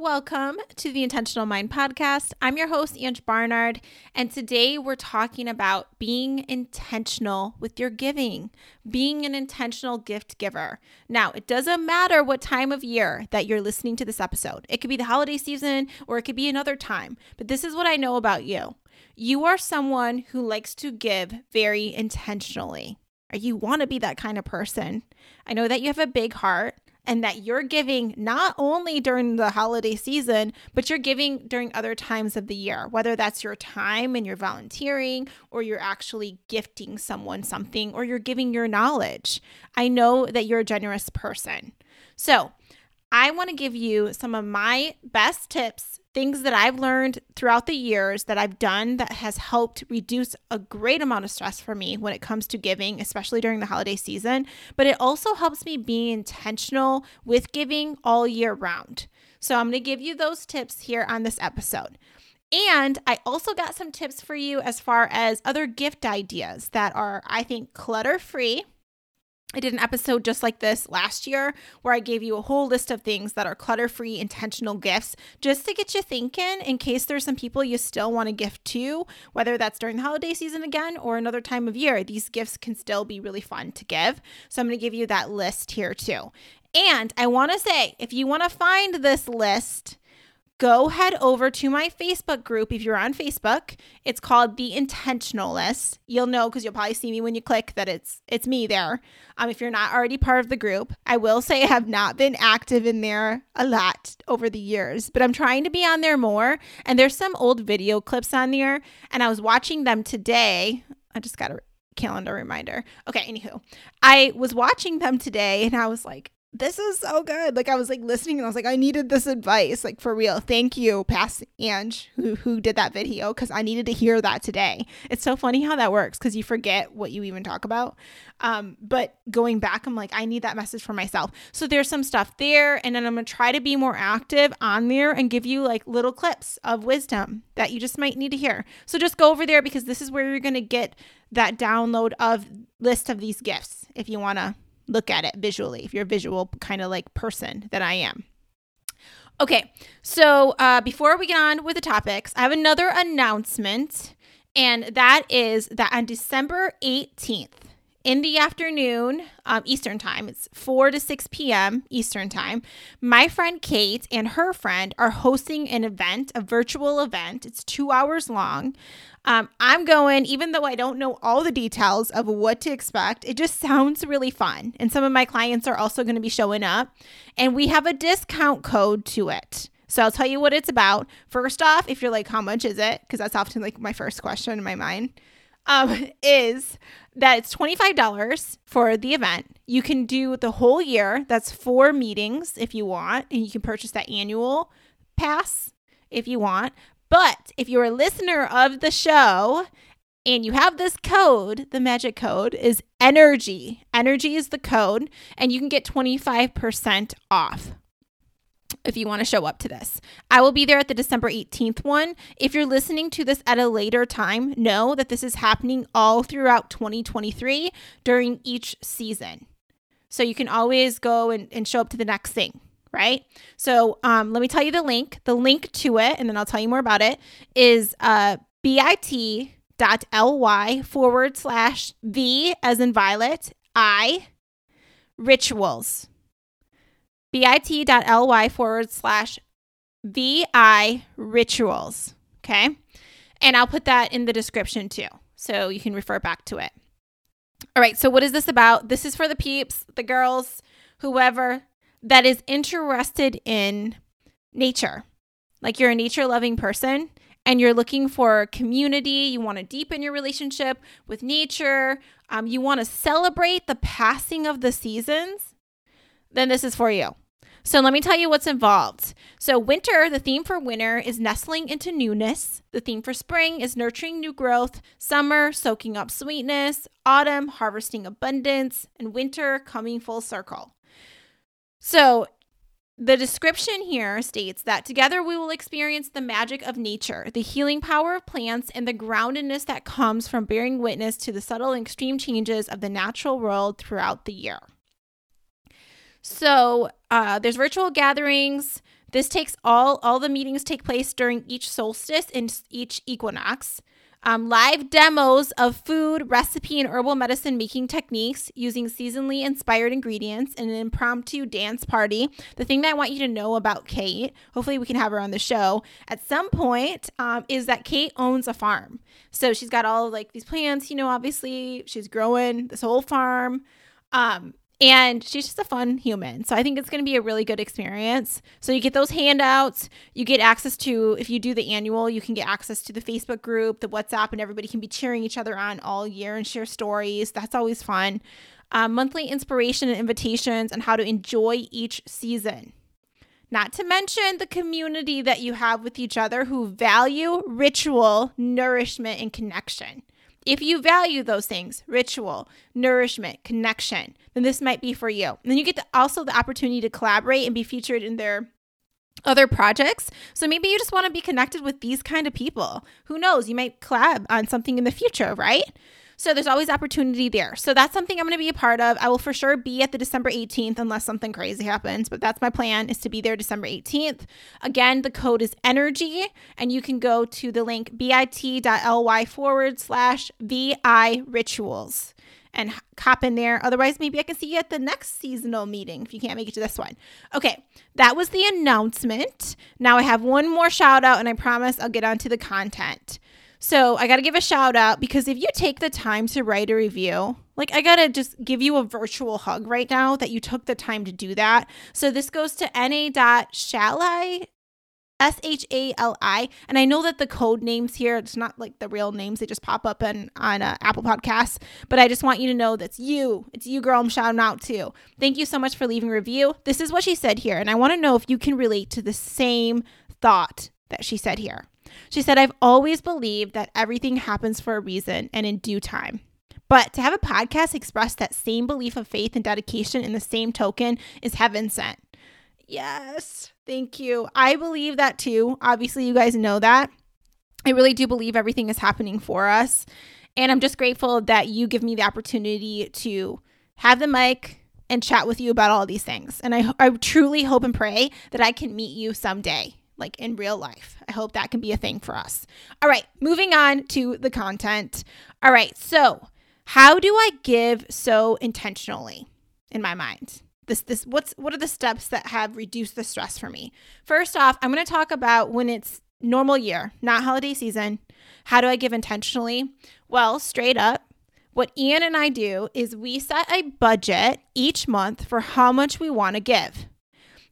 Welcome to the Intentional Mind Podcast. I'm your host, Ang Barnard, and today we're talking about being intentional with your giving, being an intentional gift giver. Now, it doesn't matter what time of year that you're listening to this episode, it could be the holiday season or it could be another time, but this is what I know about you. You are someone who likes to give very intentionally, or you want to be that kind of person. I know that you have a big heart and that you're giving not only during the holiday season, but you're giving during other times of the year, whether that's your time and you're volunteering or you're actually gifting someone something or you're giving your knowledge. I know that you're a generous person. So, I want to give you some of my best tips, things that I've learned throughout the years that I've done that has helped reduce a great amount of stress for me when it comes to giving, especially during the holiday season. But it also helps me be intentional with giving all year round. So I'm going to give you those tips here on this episode. And I also got some tips for you as far as other gift ideas that are, I think, clutter free I did an episode just like this last year where I gave you a whole list of things that are clutter free, intentional gifts just to get you thinking in case there's some people you still want to gift to, whether that's during the holiday season again or another time of year. These gifts can still be really fun to give. So I'm going to give you that list here too. And I want to say if you want to find this list, go head over to my Facebook group if you're on Facebook. It's called The Intentionalists. You'll know because you'll probably see me when you click that it's it's me there. Um, if you're not already part of the group, I will say I have not been active in there a lot over the years, but I'm trying to be on there more. And there's some old video clips on there, and I was watching them today. I just got a calendar reminder. Okay, anywho, I was watching them today, and I was like, this is so good. Like I was like listening and I was like, I needed this advice, like for real. Thank you, past Ang, who who did that video, because I needed to hear that today. It's so funny how that works because you forget what you even talk about. Um, but going back, I'm like, I need that message for myself. So there's some stuff there, and then I'm gonna try to be more active on there and give you like little clips of wisdom that you just might need to hear. So just go over there because this is where you're gonna get that download of list of these gifts if you wanna look at it visually, if you're a visual kind of like person that I am. Okay, so uh, before we get on with the topics, I have another announcement, and that is that on December 18th, in the afternoon, um, Eastern time, it's 4 to 6 p.m. Eastern time, my friend Kate and her friend are hosting an event, a virtual event. It's two hours long. Um, I'm going, even though I don't know all the details of what to expect, it just sounds really fun. And some of my clients are also going to be showing up, and we have a discount code to it. So I'll tell you what it's about. First off, if you're like, how much is it? Because that's often like my first question in my mind. Um, is that it's $25 for the event. You can do the whole year. That's four meetings if you want, and you can purchase that annual pass if you want. But if you're a listener of the show and you have this code, the magic code is energy. Energy is the code, and you can get 25% off if you want to show up to this. I will be there at the December 18th one. If you're listening to this at a later time, know that this is happening all throughout 2023 during each season. So you can always go and, and show up to the next thing right? So um, let me tell you the link. The link to it, and then I'll tell you more about it, is uh, bit.ly forward slash V as in Violet, I rituals. bit.ly forward slash VI rituals. Okay. And I'll put that in the description too. So you can refer back to it. All right. So, what is this about? This is for the peeps, the girls, whoever that is interested in nature. Like you're a nature loving person and you're looking for community, you want to deepen your relationship with nature, um, you want to celebrate the passing of the seasons, then this is for you. So let me tell you what's involved. So, winter, the theme for winter is nestling into newness. The theme for spring is nurturing new growth. Summer, soaking up sweetness. Autumn, harvesting abundance. And winter, coming full circle. So, the description here states that together we will experience the magic of nature, the healing power of plants, and the groundedness that comes from bearing witness to the subtle and extreme changes of the natural world throughout the year. So, uh, there's virtual gatherings, This takes all all the meetings take place during each solstice and each equinox. Um, live demos of food, recipe, and herbal medicine making techniques using seasonally inspired ingredients and an impromptu dance party. The thing that I want you to know about Kate, hopefully we can have her on the show at some point, um, is that Kate owns a farm. So she's got all like these plants, you know, obviously she's growing this whole farm. Um, and she's just a fun human. So I think it's going to be a really good experience. So you get those handouts, you get access to if you do the annual, you can get access to the Facebook group, the WhatsApp, and everybody can be cheering each other on all year and share stories. That's always fun. Um, monthly inspiration and invitations on how to enjoy each season. Not to mention the community that you have with each other who value ritual, nourishment, and connection. If you value those things, ritual, nourishment, connection, then this might be for you. And then you get also the opportunity to collaborate and be featured in their other projects. So maybe you just want to be connected with these kind of people. Who knows? You might collab on something in the future, right? So there's always opportunity there. So that's something I'm going to be a part of. I will for sure be at the December 18th unless something crazy happens, but that's my plan is to be there December 18th. Again, the code is energy and you can go to the link bit.ly forward slash VI rituals and cop in there. Otherwise, maybe I can see you at the next seasonal meeting if you can't make it to this one. Okay, that was the announcement. Now I have one more shout out, and I promise I'll get on to the content. So I got to give a shout out because if you take the time to write a review, like I got to just give you a virtual hug right now that you took the time to do that. So this goes to na.shali, S H A L I. And I know that the code names here, it's not like the real names, they just pop up on, on uh, Apple Podcasts. But I just want you to know that's you. It's you, girl, I'm shouting out to. Thank you so much for leaving review. This is what she said here. And I want to know if you can relate to the same thought that she said here. She said, I've always believed that everything happens for a reason and in due time. But to have a podcast express that same belief of faith and dedication in the same token is heaven sent. Yes, thank you. I believe that too. Obviously, you guys know that. I really do believe everything is happening for us. And I'm just grateful that you give me the opportunity to have the mic and chat with you about all these things. And I, I truly hope and pray that I can meet you someday like in real life. I hope that can be a thing for us. All right, moving on to the content. All right, so how do I give so intentionally in my mind? This this what's what are the steps that have reduced the stress for me? First off, I'm going to talk about when it's normal year, not holiday season. How do I give intentionally? Well, straight up, what Ian and I do is we set a budget each month for how much we want to give.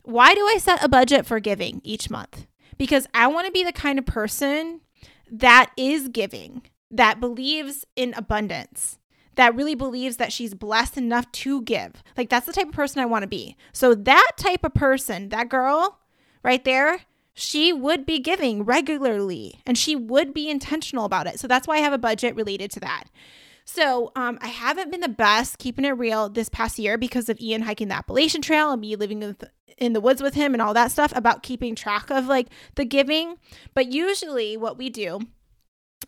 Why do I set a budget for giving each month? Because I want to be the kind of person that is giving, that believes in abundance, that really believes that she's blessed enough to give. Like that's the type of person I want to be. So that type of person, that girl right there, she would be giving regularly and she would be intentional about it. So that's why I have a budget related to that. So um, I haven't been the best keeping it real this past year because of Ian hiking the Appalachian Trail and me living in the, in the woods with him and all that stuff about keeping track of like the giving. But usually what we do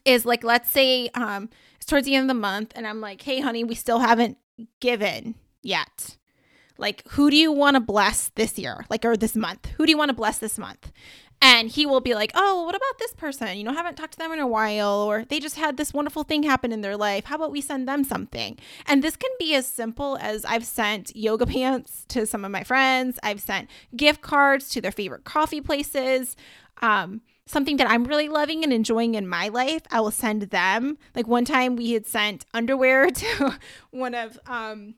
is like, let's say um, it's towards the end of the month and I'm like, hey, honey, we still haven't given yet. Like, who do you want to bless this year? Like, or this month? Who do you want to bless this month? And he will be like, "Oh, what about this person? You know, haven't talked to them in a while or they just had this wonderful thing happen in their life. How about we send them something?" And this can be as simple as I've sent yoga pants to some of my friends. I've sent gift cards to their favorite coffee places. Um, something that I'm really loving and enjoying in my life, I will send them. Like one time we had sent underwear to one of um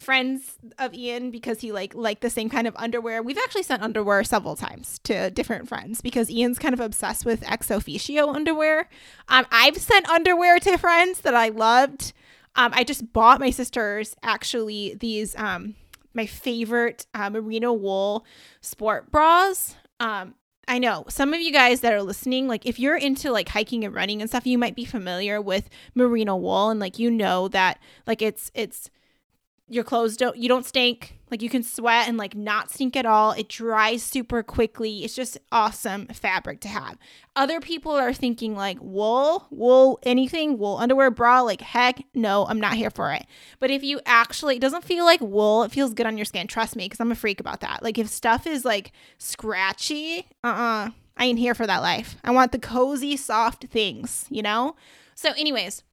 friends of Ian because he like liked the same kind of underwear. We've actually sent underwear several times to different friends because Ian's kind of obsessed with ExOfficio underwear. Um, I've sent underwear to friends that I loved. Um, I just bought my sisters actually these um my favorite uh, merino wool sport bras. Um, I know some of you guys that are listening, like if you're into like hiking and running and stuff, you might be familiar with merino wool and like you know that like it's it's your clothes don't you don't stink. Like you can sweat and like not stink at all. It dries super quickly. It's just awesome fabric to have. Other people are thinking like wool wool anything wool underwear bra like heck no i'm not here for it. But if you actually it doesn't feel like wool. It feels good on your skin. Trust me because i'm a freak about that. Like if stuff is like scratchy uh-uh i ain't here for that life. I want the cozy soft things you know? So anyways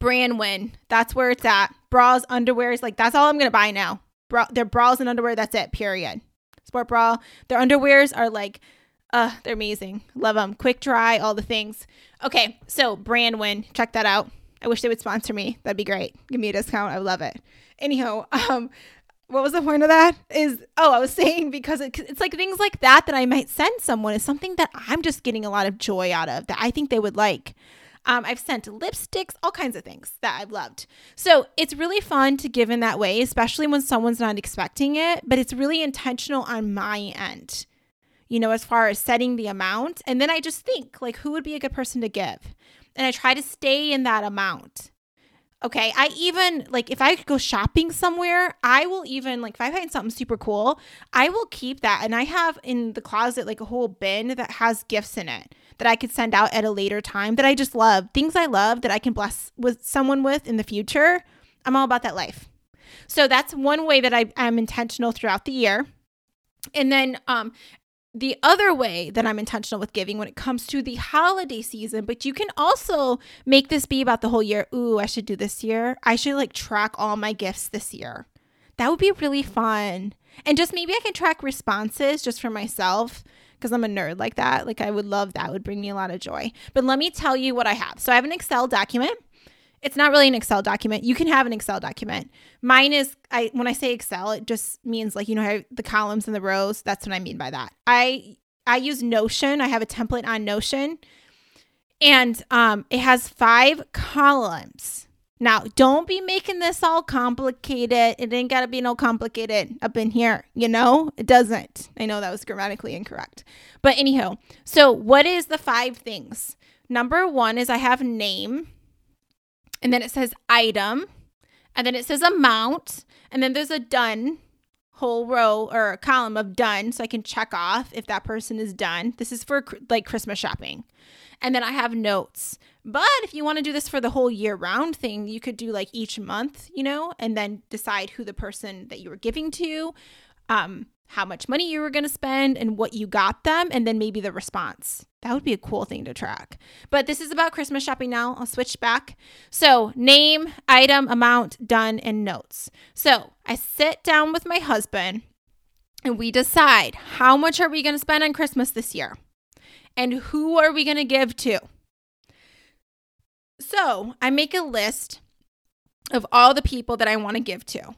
Branwyn that's where it's at bras, underwears. Like that's all I'm gonna buy now. Bra- their bras and underwear. That's it. Period. Sport bra. Their underwears are like, uh, they're amazing. Love them. Quick dry. All the things. Okay, so Branwyn. Check that out. I wish they would sponsor me. That'd be great. Give me a discount. I love it. Anyhow, um, what was the point of that? Is oh, I was saying because it, it's like things like that that I might send someone is something that I'm just getting a lot of joy out of that I think they would like. Um, I've sent lipsticks, all kinds of things that I've loved. So it's really fun to give in that way, especially when someone's not expecting it, but it's really intentional on my end, you know, as far as setting the amount. And then I just think, like, who would be a good person to give? And I try to stay in that amount. Okay. I even, like, if I go shopping somewhere, I will even, like, if I find something super cool, I will keep that. And I have in the closet, like, a whole bin that has gifts in it that I could send out at a later time that I just love. Things I love that I can bless with someone with in the future. I'm all about that life. So that's one way that I, am intentional throughout the year. And then um, the other way that I'm intentional with giving when it comes to the holiday season, but you can also make this be about the whole year. Ooh, I should do this year. I should like track all my gifts this year. That would be really fun. And just maybe I can track responses just for myself because I'm a nerd like that. Like I would love that. would bring me a lot of joy. But let me tell you what I have. So I have an Excel document. It's not really an Excel document. You can have an Excel document. Mine is I when I say Excel, it just means like you know the columns and the rows. That's what I mean by that. I I use Notion. I have a template on Notion. And um, it has five columns now, don't be making this all complicated. It ain't got to be no complicated up in here, you know? It doesn't. I know that was grammatically incorrect. But anyhow, so what is the five things? Number one is I have name, and then it says item, and then it says amount, and then there's a done whole row or a column of done so I can check off if that person is done. This is for like Christmas shopping. And then I have notes. But if you want to do this for the whole year round thing, you could do like each month, you know, and then decide who the person that you were giving to, um, how much money you were going to spend, and what you got them, and then maybe the response. That would be a cool thing to track. But this is about Christmas shopping now. I'll switch back. So, name, item, amount, done, and notes. So, I sit down with my husband and we decide how much are we going to spend on Christmas this year? And who are we going to give to? So I make a list of all the people that I want to give to.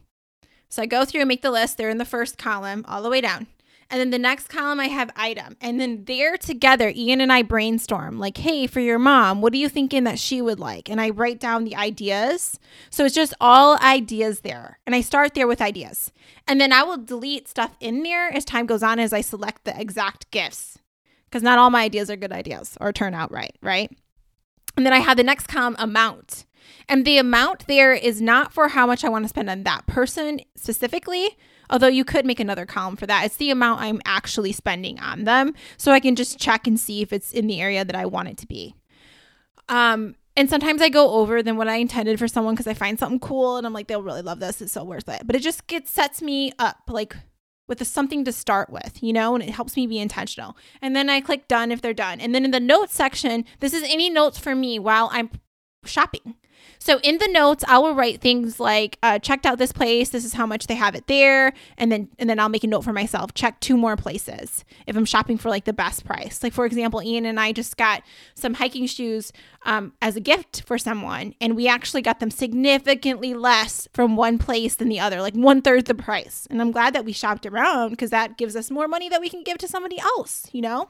So I go through and make the list. They're in the first column all the way down. And then the next column, I have item. And then there together, Ian and I brainstorm like, hey, for your mom, what are you thinking that she would like? And I write down the ideas. So it's just all ideas there. And I start there with ideas. And then I will delete stuff in there as time goes on as I select the exact gifts. Because not all my ideas are good ideas or turn out right, right? And then I have the next column amount. And the amount there is not for how much I want to spend on that person specifically, although you could make another column for that. It's the amount I'm actually spending on them. So I can just check and see if it's in the area that I want it to be. Um, and sometimes I go over than what I intended for someone because I find something cool and I'm like, they'll really love this. It's so worth it. But it just gets sets me up like with a, something to start with, you know, and it helps me be intentional. And then I click done if they're done. And then in the notes section, this is any notes for me while I'm shopping. So in the notes, I will write things like uh, checked out this place. This is how much they have it there, and then and then I'll make a note for myself. Check two more places if I'm shopping for like the best price. Like for example, Ian and I just got some hiking shoes um, as a gift for someone, and we actually got them significantly less from one place than the other, like one third the price. And I'm glad that we shopped around because that gives us more money that we can give to somebody else. You know.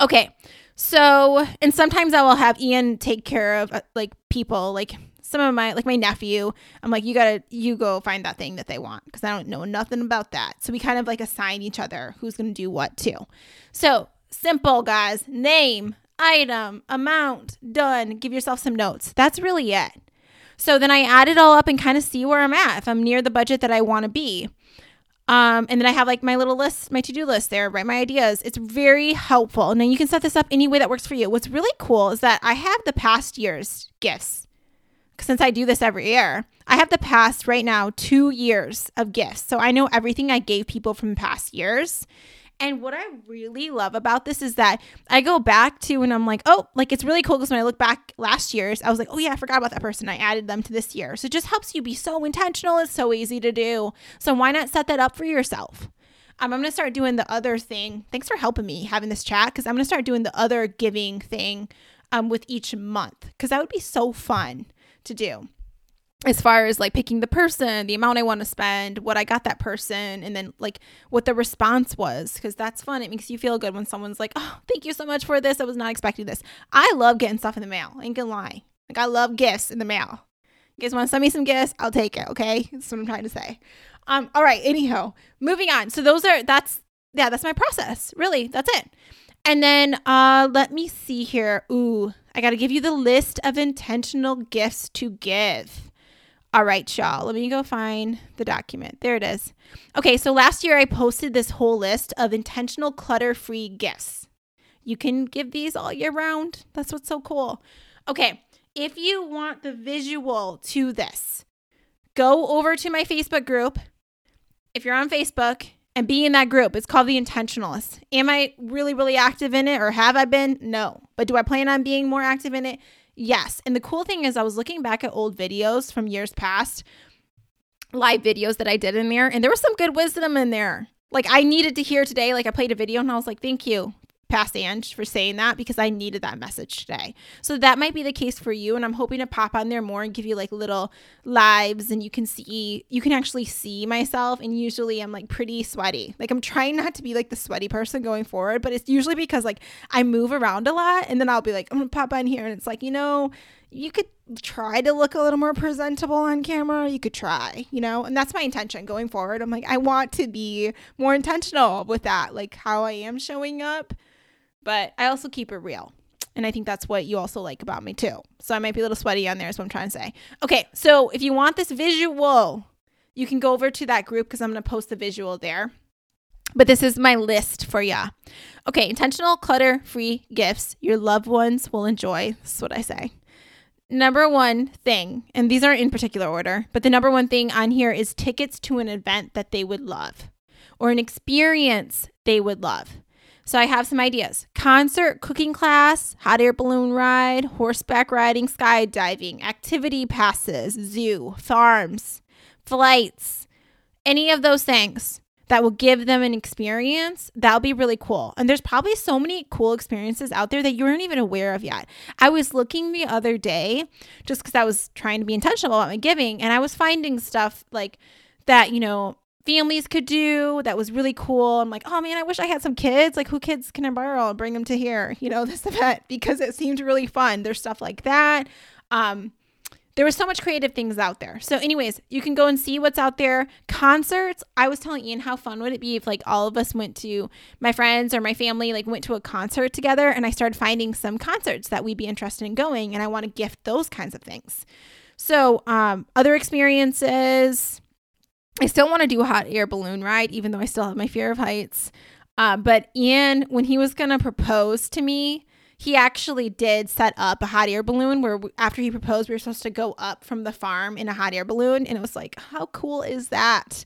Okay, so, and sometimes I will have Ian take care of uh, like people, like some of my, like my nephew. I'm like, you gotta, you go find that thing that they want because I don't know nothing about that. So we kind of like assign each other who's gonna do what too. So simple, guys. Name, item, amount, done. Give yourself some notes. That's really it. So then I add it all up and kind of see where I'm at if I'm near the budget that I want to be. Um, and then I have like my little list, my to do list there, write my ideas. It's very helpful. And then you can set this up any way that works for you. What's really cool is that I have the past year's gifts since I do this every year. I have the past right now two years of gifts. So I know everything I gave people from past years. And what I really love about this is that I go back to and I'm like, oh, like it's really cool because when I look back last year's, I was like, oh yeah, I forgot about that person. I added them to this year. So it just helps you be so intentional. It's so easy to do. So why not set that up for yourself? Um, I'm going to start doing the other thing. Thanks for helping me having this chat because I'm going to start doing the other giving thing um, with each month because that would be so fun to do as far as like picking the person, the amount I want to spend, what I got that person, and then like what the response was, because that's fun. It makes you feel good when someone's like, oh, thank you so much for this. I was not expecting this. I love getting stuff in the mail. I ain't gonna lie. Like, I love gifts in the mail. You guys want to send me some gifts? I'll take it. Okay. That's what I'm trying to say. Um, all right. Anyhow, moving on. So, those are, that's, yeah, that's my process. Really. That's it. And then uh, let me see here. Ooh, I got to give you the list of intentional gifts to give. All right, y'all. Let me go find the document. There it is. Okay, so last year I posted this whole list of intentional clutter free gifts. You can give these all year round. That's what's so cool. Okay, if you want the visual to this, go over to my Facebook group. If you're on Facebook, and be in that group. It's called the Intentionalists. Am I really, really active in it or have I been? No. But do I plan on being more active in it? Yes. And the cool thing is, I was looking back at old videos from years past, live videos that I did in there, and there was some good wisdom in there. Like I needed to hear today. Like I played a video and I was like, thank you past Ang for saying that because I needed that message today. So that might be the case for you. And I'm hoping to pop on there more and give you like little lives and you can see, you can actually see myself. And usually I'm like pretty sweaty. Like I'm trying not to be like the sweaty person going forward, but it's usually because like I move around a lot and then I'll be like, I'm gonna pop on here and it's like, you know, you could try to look a little more presentable on camera. You could try, you know, and that's my intention going forward. I'm like, I want to be more intentional with that, like how I am showing up but I also keep it real. And I think that's what you also like about me too. So I might be a little sweaty on there, is what I'm trying to say. Okay, so if you want this visual, you can go over to that group because I'm going to post the visual there. But this is my list for ya. Okay, intentional clutter free gifts your loved ones will enjoy. This is what I say. Number one thing, and these aren't in particular order, but the number one thing on here is tickets to an event that they would love or an experience they would love. So I have some ideas concert, cooking class, hot air balloon ride, horseback riding, skydiving, activity passes, zoo, farms, flights, any of those things that will give them an experience, that'll be really cool. And there's probably so many cool experiences out there that you weren't even aware of yet. I was looking the other day just because I was trying to be intentional about my giving, and I was finding stuff like that, you know, families could do that was really cool. I'm like, oh man, I wish I had some kids. Like, who kids can I borrow and bring them to here, you know, this event because it seemed really fun. There's stuff like that. Um, there was so much creative things out there. So, anyways, you can go and see what's out there. Concerts. I was telling Ian how fun would it be if like all of us went to my friends or my family like went to a concert together, and I started finding some concerts that we'd be interested in going, and I want to gift those kinds of things. So, um, other experiences I still want to do a hot air balloon ride, even though I still have my fear of heights. Uh, but Ian, when he was going to propose to me, he actually did set up a hot air balloon where after he proposed, we were supposed to go up from the farm in a hot air balloon. And it was like, how cool is that?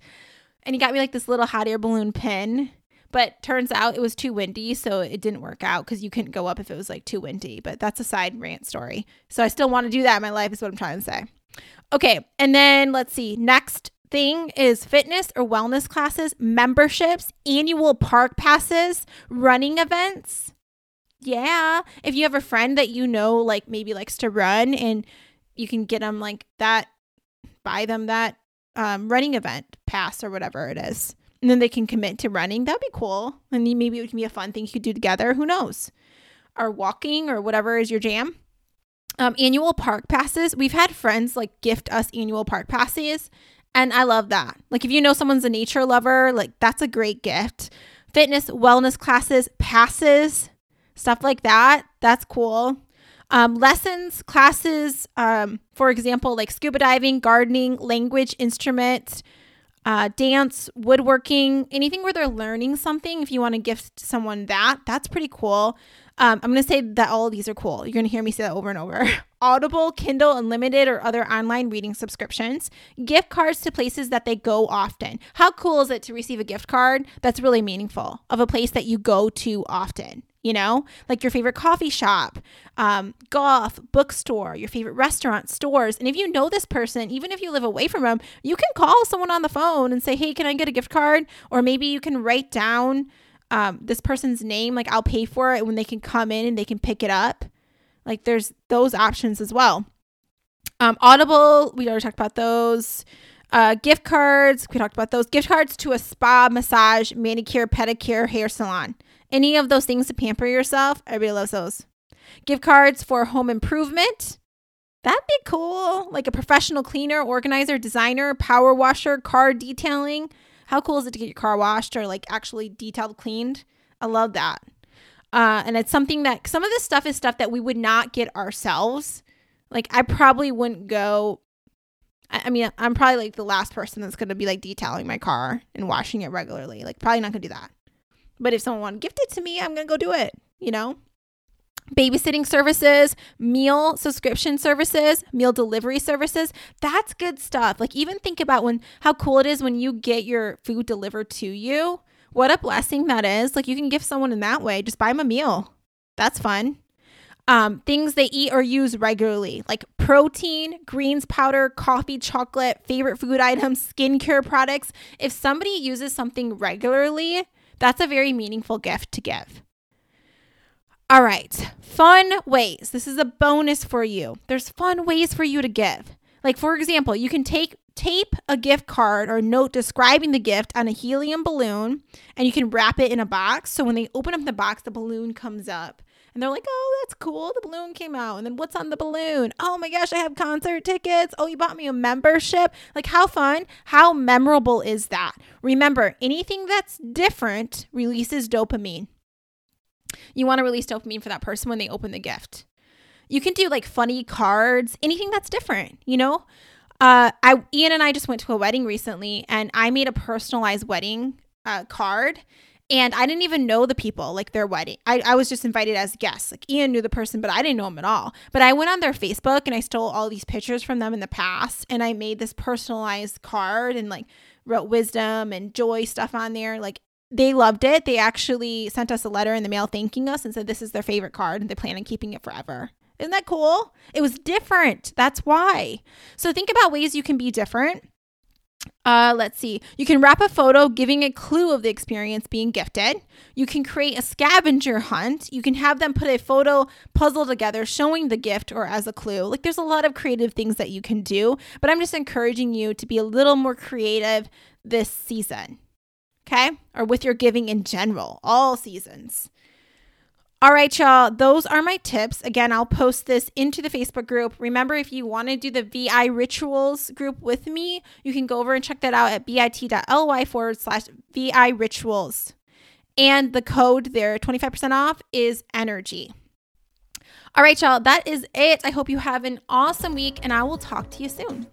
And he got me like this little hot air balloon pin. But turns out it was too windy, so it didn't work out because you couldn't go up if it was like too windy. But that's a side rant story. So I still want to do that in my life, is what I'm trying to say. Okay, and then let's see. Next thing is fitness or wellness classes, memberships, annual park passes, running events. Yeah. If you have a friend that you know, like maybe likes to run and you can get them like that, buy them that um, running event pass or whatever it is. And then they can commit to running. That'd be cool. And maybe it can be a fun thing you could do together. Who knows? Or walking or whatever is your jam. Um, annual park passes. We've had friends like gift us annual park passes and I love that. Like if you know someone's a nature lover, like that's a great gift. Fitness, wellness classes, passes, stuff like that. That's cool. Um, lessons, classes, um, for example, like scuba diving, gardening, language, instruments, uh, dance, woodworking, anything where they're learning something. If you want to gift someone that, that's pretty cool. Um, I'm going to say that all of these are cool. You're going to hear me say that over and over. Audible, Kindle Unlimited, or other online reading subscriptions, gift cards to places that they go often. How cool is it to receive a gift card that's really meaningful of a place that you go to often? You know, like your favorite coffee shop, um, golf, bookstore, your favorite restaurant, stores. And if you know this person, even if you live away from them, you can call someone on the phone and say, Hey, can I get a gift card? Or maybe you can write down um, this person's name, like I'll pay for it when they can come in and they can pick it up. Like there's those options as well. Um, Audible, we already talked about those. Uh, gift cards, we talked about those. Gift cards to a spa, massage, manicure, pedicure, hair salon. Any of those things to pamper yourself, everybody loves those. Gift cards for home improvement. That'd be cool. Like a professional cleaner, organizer, designer, power washer, car detailing. How cool is it to get your car washed or like actually detailed cleaned? I love that. Uh, and it's something that some of this stuff is stuff that we would not get ourselves. Like I probably wouldn't go. I, I mean, I'm probably like the last person that's gonna be like detailing my car and washing it regularly. Like probably not gonna do that. But if someone want to gift it to me, I'm gonna go do it. You know babysitting services, meal subscription services, meal delivery services. That's good stuff. Like even think about when how cool it is when you get your food delivered to you. What a blessing that is. Like you can gift someone in that way. Just buy them a meal. That's fun. Um, things they eat or use regularly, like protein, greens powder, coffee, chocolate, favorite food items, skincare products. If somebody uses something regularly, that's a very meaningful gift to give. All right, fun ways. This is a bonus for you. There's fun ways for you to give. Like, for example, you can take tape a gift card or note describing the gift on a helium balloon and you can wrap it in a box. So when they open up the box, the balloon comes up and they're like, oh, that's cool. The balloon came out. And then what's on the balloon? Oh my gosh, I have concert tickets. Oh, you bought me a membership. Like, how fun, how memorable is that? Remember, anything that's different releases dopamine. You want to release dopamine for that person when they open the gift. You can do like funny cards, anything that's different, you know? Uh, I Ian and I just went to a wedding recently, and I made a personalized wedding uh, card, and I didn't even know the people, like their wedding. I, I was just invited as guests. Like Ian knew the person, but I didn't know him at all. But I went on their Facebook and I stole all these pictures from them in the past, and I made this personalized card and like wrote wisdom and joy stuff on there. Like they loved it. They actually sent us a letter in the mail thanking us and said this is their favorite card and they plan on keeping it forever. Isn't that cool? It was different. That's why. So think about ways you can be different. Uh, let's see. You can wrap a photo giving a clue of the experience being gifted. You can create a scavenger hunt. You can have them put a photo puzzle together showing the gift or as a clue. Like there's a lot of creative things that you can do, but I'm just encouraging you to be a little more creative this season okay? Or with your giving in general, all seasons. All right, y'all, those are my tips. Again, I'll post this into the Facebook group. Remember, if you want to do the VI rituals group with me, you can go over and check that out at bit.ly forward slash VI rituals. And the code there, 25% off, is energy. All right, y'all, that is it. I hope you have an awesome week, and I will talk to you soon.